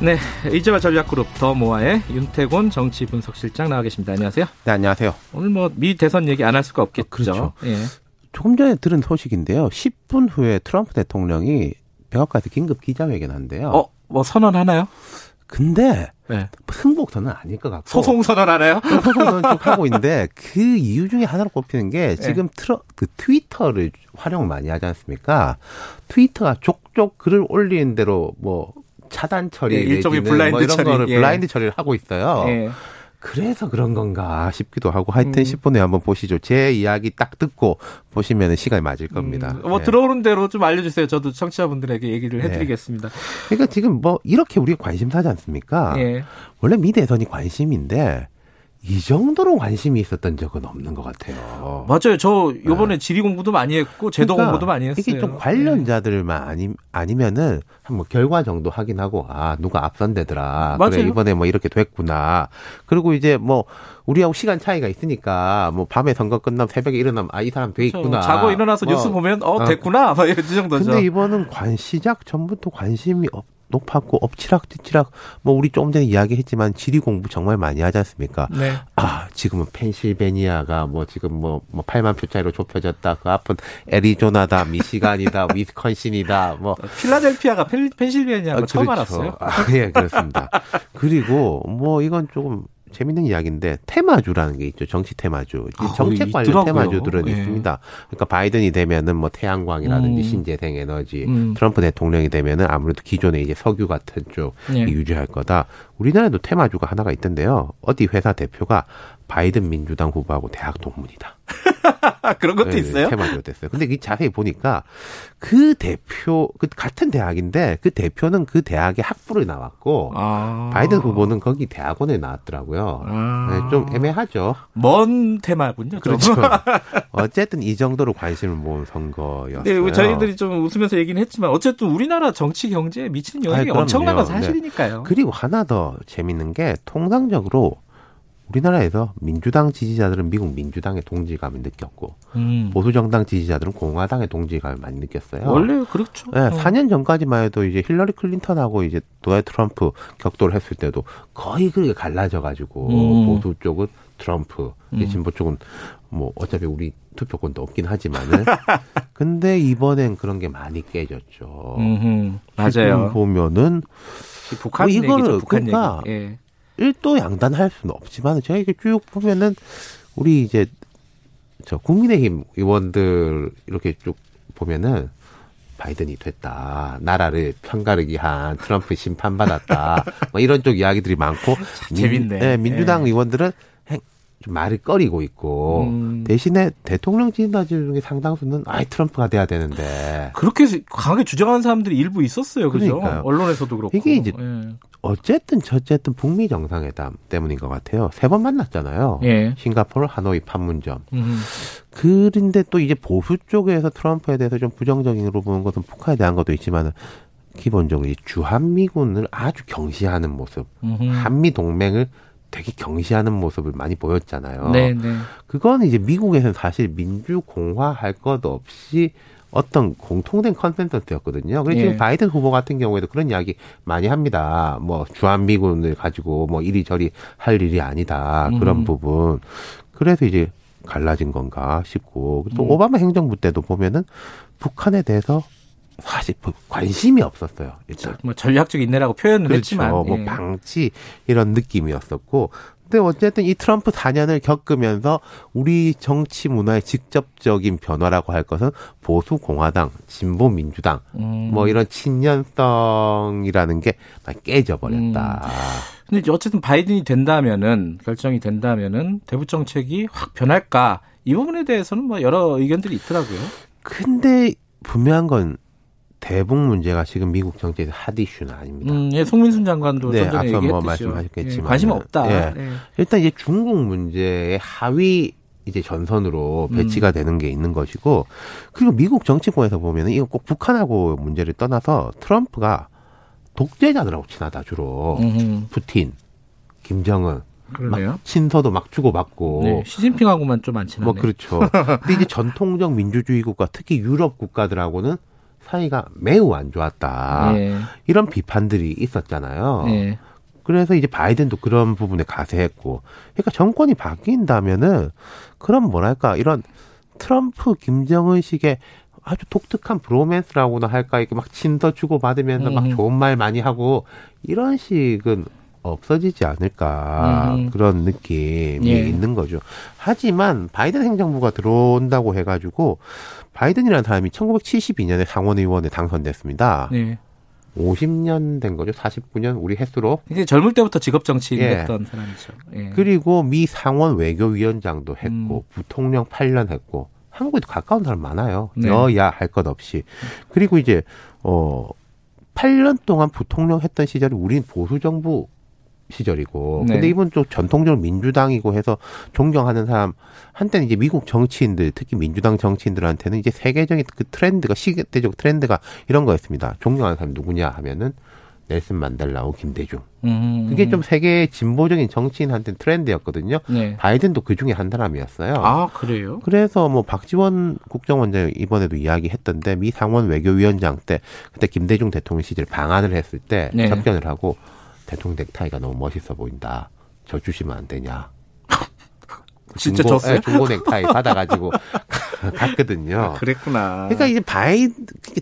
네, 이제와 전략그룹 더 모아의 윤태곤 정치 분석실장 나와 계십니다. 안녕하세요. 네, 안녕하세요. 오늘 뭐 미 대선 얘기 안 할 수가 없겠죠. 그렇죠. 예. 조금 전에 들은 소식인데요. 10분 후에 트럼프 대통령이 백악관에서 긴급 기자회견 한대요. 어, 뭐 선언 하나요? 근데 네. 승복선은 아닐 것 같고 소송 선언 하나요? 소송 선언 쭉 하고 있는데 그 이유 중에 하나로 꼽히는 게 지금 트러 그 트위터를 활용 많이 하지 않습니까? 트위터가 족족 글을 올리는 대로 뭐 차단 처리 예, 일종의 내지는 블라인드 뭐 이런 처리, 거를 예. 블라인드 처리를 하고 있어요. 예. 그래서 그런 건가 싶기도 하고 하여튼 음. 10분에 한번 보시죠. 제 이야기 딱 듣고 보시면 시간이 맞을 겁니다. 음, 뭐 네. 들어오는 대로 좀 알려주세요. 저도 청취자분들에게 얘기를 네. 해드리겠습니다. 그러니까 지금 뭐 이렇게 우리가 관심 사지 않습니까? 예. 원래 미 대선이 관심인데 이 정도로 관심이 있었던 적은 없는 것 같아요. 맞아요. 저 요번에 지리 공부도 많이 했고 제도 어. 그러니까 공부도 많이 했어요. 이게 좀 관련자들만 아니, 아니면은 한뭐 결과 정도 확인하고 아 누가 앞선대더라. 맞아요. 그래 이번에 뭐 이렇게 됐구나. 그리고 이제 뭐 우리하고 시간 차이가 있으니까 뭐 밤에 선거 끝나면 새벽에 일어나면 아 이 사람 돼. 있구나. 자고 일어나서 뭐. 뉴스 보면 어 어. 됐구나. 막 이런 정도죠. 근데 이번은 관 시작 전부터 관심이 없, 높았고 엎치락뒤치락 뭐 우리 조금 전에 이야기했지만 지리 공부 정말 많이 하지 않습니까? 네. 아 지금은 펜실베니아가 뭐 지금 뭐, 뭐 8만 표 차이로 좁혀졌다. 그 앞은 애리조나다, 미시간이다, 위스콘신이다. 뭐 필라델피아가 펜, 펜실베니아가 아, 처음 그렇죠. 알았어요. 아, 예, 그렇습니다. 그리고 뭐 이건 조금 재밌는 이야기인데 테마주라는 게 있죠. 정치 테마주. 이 아, 정책 관련 있더라고요. 테마주들은 예. 있습니다. 그러니까 바이든이 되면은 뭐 태양광이라든지 음. 신재생 에너지, 음. 트럼프 대통령이 되면은 아무래도 기존의 이제 석유 같은 쪽 예. 유지할 거다. 우리나라에도 테마주가 하나가 있던데요. 어디 회사 대표가 바이든 민주당 후보하고 대학 동문이다. 아, 그런 것도 네, 있어요? 테마주가 됐어요. 근데 이 자세히 보니까 그 대표, 그 같은 대학인데 그 대표는 그 대학의 학부를 나왔고 아. 바이든 후보는 거기 대학원에 나왔더라고요. 아. 네, 좀 애매하죠. 먼 테마군요. 좀. 그렇죠. 어쨌든 이 정도로 관심을 모은 선거였어요. 네, 저희들이 좀 웃으면서 얘기는 했지만 어쨌든 우리나라 정치 경제에 미치는 영향이 그럼요. 엄청난 건 네. 사실이니까요. 그리고 하나 더 재밌는 게 통상적으로 우리나라에서 민주당 지지자들은 미국 민주당의 동질감을 느꼈고 음. 보수 정당 지지자들은 공화당의 동질감을 많이 느꼈어요. 원래 그렇죠. 네, 어. 4년 전까지만 해도 이제 힐러리 클린턴하고 이제 도널드 트럼프 격돌을 했을 때도 거의 그렇게 갈라져 가지고 음. 보수 쪽은 트럼프, 음. 진보 쪽은 뭐 어차피 우리 투표권도 없긴 하지만은 근데 이번엔 그런 게 많이 깨졌죠. 음흠. 맞아요. 보면은 북한 뭐 이거를 얘기죠. 북한 그러니까 얘기. 예. 일도 양단할 수는 없지만 제가 이렇게 쭉 보면은 우리 이제 저 국민의힘 의원들 이렇게 쭉 보면은 바이든이 됐다. 나라를 편가르기 한 트럼프 심판받았다. 뭐 이런 쪽 이야기들이 많고. 재밌네. 예, 민주당 예. 의원들은 행- 좀 말을 꺼리고 있고. 음. 대신에 대통령 지지자들 중에 상당수는 아이 트럼프가 돼야 되는데. 그렇게 강하게 주장하는 사람들이 일부 있었어요. 그죠? 그러니까요. 언론에서도 그렇고. 이게 이제 예. 어쨌든 저쨌든 북미 정상회담 때문인 것 같아요. 세 번 만났잖아요. 예. 싱가포르, 하노이, 판문점. 음. 그런데 또 이제 보수 쪽에서 트럼프에 대해서 좀 부정적인으로 보는 것은 북한에 대한 것도 있지만은 기본적으로 이 주한미군을 아주 경시하는 모습, 음흠. 한미 동맹을 되게 경시하는 모습을 많이 보였잖아요. 네, 네. 그건 이제 미국에서는 사실 민주공화 할것 없이 어떤 공통된 컨센서스였거든요. 그래서 예. 지금 바이든 후보 같은 경우에도 그런 이야기 많이 합니다. 뭐 주한미군을 가지고 뭐 이리저리 할 일이 아니다. 그런 음. 부분. 그래서 이제 갈라진 건가 싶고 또 음. 오바마 행정부 때도 보면은 북한에 대해서 사실 뭐 관심이 없었어요. 일단. 뭐 전략적 인내라고 표현을 그렇죠. 했지만. 뭐 예. 방치 이런 느낌이었었고. 근데 어쨌든 이 트럼프 4년을 겪으면서 우리 정치 문화의 직접적인 변화라고 할 것은 보수 공화당, 진보 민주당 음. 뭐 이런 친년성이라는 게 많이 깨져 버렸다. 음. 근데 어쨌든 바이든이 된다면은 결정이 된다면은 대북 정책이 확 변할까 이 부분에 대해서는 뭐 여러 의견들이 있더라고요. 근데 분명한 건 대북 문제가 지금 미국 정치에서 핫 이슈는 아닙니다. 음, 예, 송민순 장관도 네, 앞서 뭐 얘기했듯이요. 말씀하셨겠지만 예, 관심 없다. 예. 예. 일단 이제 중국 문제의 하위 이제 전선으로 배치가 되는 게 있는 것이고 그리고 미국 정치권에서 보면은 이거 꼭 북한하고 문제를 떠나서 트럼프가 독재자들하고 친하다 주로 음흠. 푸틴, 김정은 그러네요. 막 친서도 막 주고받고 네, 시진핑하고만 좀 안 친하네. 뭐 그렇죠. 근데 이제 전통적 민주주의 국가 특히 유럽 국가들하고는 사이가 매우 안 좋았다. 예. 이런 비판들이 있었잖아요. 예. 그래서 이제 바이든도 그런 부분에 가세했고, 그러니까 정권이 바뀐다면은 그런 뭐랄까 이런 트럼프 김정은식의 아주 독특한 브로맨스라고나 할까 이렇게 막 친서 주고 받으면서 막 음. 좋은 말 많이 하고 이런 식은 없어지지 않을까 음. 그런 느낌이 예. 있는 거죠. 하지만 바이든 행정부가 들어온다고 해가지고 바이든이라는 사람이 1972년에 상원의원에 당선됐습니다. 네. 50년 된 거죠. 49년 우리 횟수로. 이제 젊을 때부터 직업 정치인 예. 했던 사람이죠. 예. 그리고 미 상원 외교위원장도 했고 음. 부통령 8년 했고 한국에도 가까운 사람 많아요. 네. 여야 할 것 없이. 그리고 이제 어 8년 동안 부통령 했던 시절이 우린 보수 정부 시절이고 네. 근데 이분 또 전통적으로 민주당이고 해서 존경하는 사람 한때는 이제 미국 정치인들 특히 민주당 정치인들한테는 이제 세계적인 그 트렌드가 시대적 트렌드가 이런 거였습니다. 존경하는 사람 누구냐 하면은 넬슨 만델라하고 김대중. 음. 그게 좀 세계 진보적인 정치인한테는 트렌드였거든요. 네. 바이든도 그 중에 한 사람이었어요. 아 그래요? 그래서 뭐 박지원 국정원장 이번에도 이야기했던데 미 상원 외교위원장 때 그때 김대중 대통령 시절 방한을 했을 때 네. 접견을 하고 대통령 넥타이가 너무 멋있어 보인다. 저 주시면 안 되냐. 진짜 중고, 줬어요? 예, 중고 넥타이 받아가지고 갔거든요. 그랬구나. 그러니까 이제 바이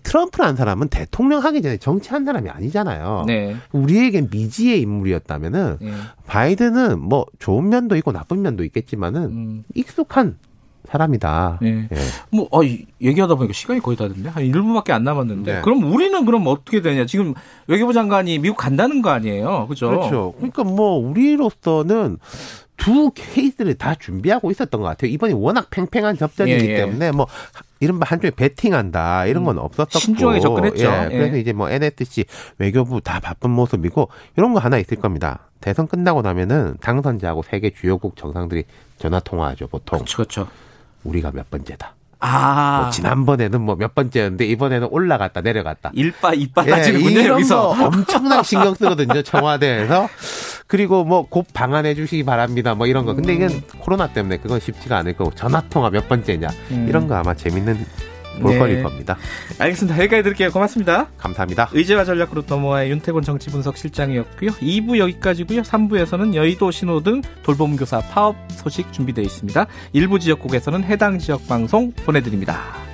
트럼프라는 사람은 대통령 하기 전에 정치한 사람이 아니잖아요. 네. 우리에겐 미지의 인물이었다면은 예. 바이든은 뭐 좋은 면도 있고 나쁜 면도 있겠지만은 음. 익숙한 사람이다. 예. 예. 뭐, 어, 이- 얘기하다 보니까 시간이 거의 다 됐네. 한 1분밖에 안 남았는데. 네. 그럼 우리는 그럼 어떻게 되냐. 지금 외교부 장관이 미국 간다는 거 아니에요. 그죠? 그렇죠. 그러니까 뭐 우리로서는 두 케이스를 다 준비하고 있었던 것 같아요. 이번이 워낙 팽팽한 접전이기 예, 예. 때문에 뭐 이른바 한쪽에 베팅한다 이런 건 없었었고 신중하게 접근했죠. 예, 그래서 예. 이제 뭐 NSC 외교부 다 바쁜 모습이고 이런 거 하나 있을 겁니다. 대선 끝나고 나면은 당선자하고 세계 주요국 정상들이 전화 통화하죠 보통 그렇죠. 그렇죠. 우리가 몇 번째다. 아. 뭐 지난번에는 뭐 몇 번째였는데 이번에는 올라갔다 내려갔다. 일바, 예, 따지는군요, 이런 여기서. 거 엄청나게 신경 쓰거든요, 청와대에서. 그리고 뭐 곧 방한해 주시기 바랍니다. 뭐 이런 거. 근데 이건 코로나 때문에 그건 쉽지가 않을 거고 전화 통화 몇 번째냐. 음. 이런 거 아마 재밌는 볼거리일 네. 겁니다. 알겠습니다. 여기까지 드릴게요. 고맙습니다. 감사합니다. 의제와 전략으로 넘어와의 윤태곤 정치분석 실장이었고요. 2부 여기까지고요. 3부에서는 여의도 신호등 돌봄교사 파업 소식 준비되어 있습니다. 일부 지역국에서는 해당 지역 방송 보내드립니다.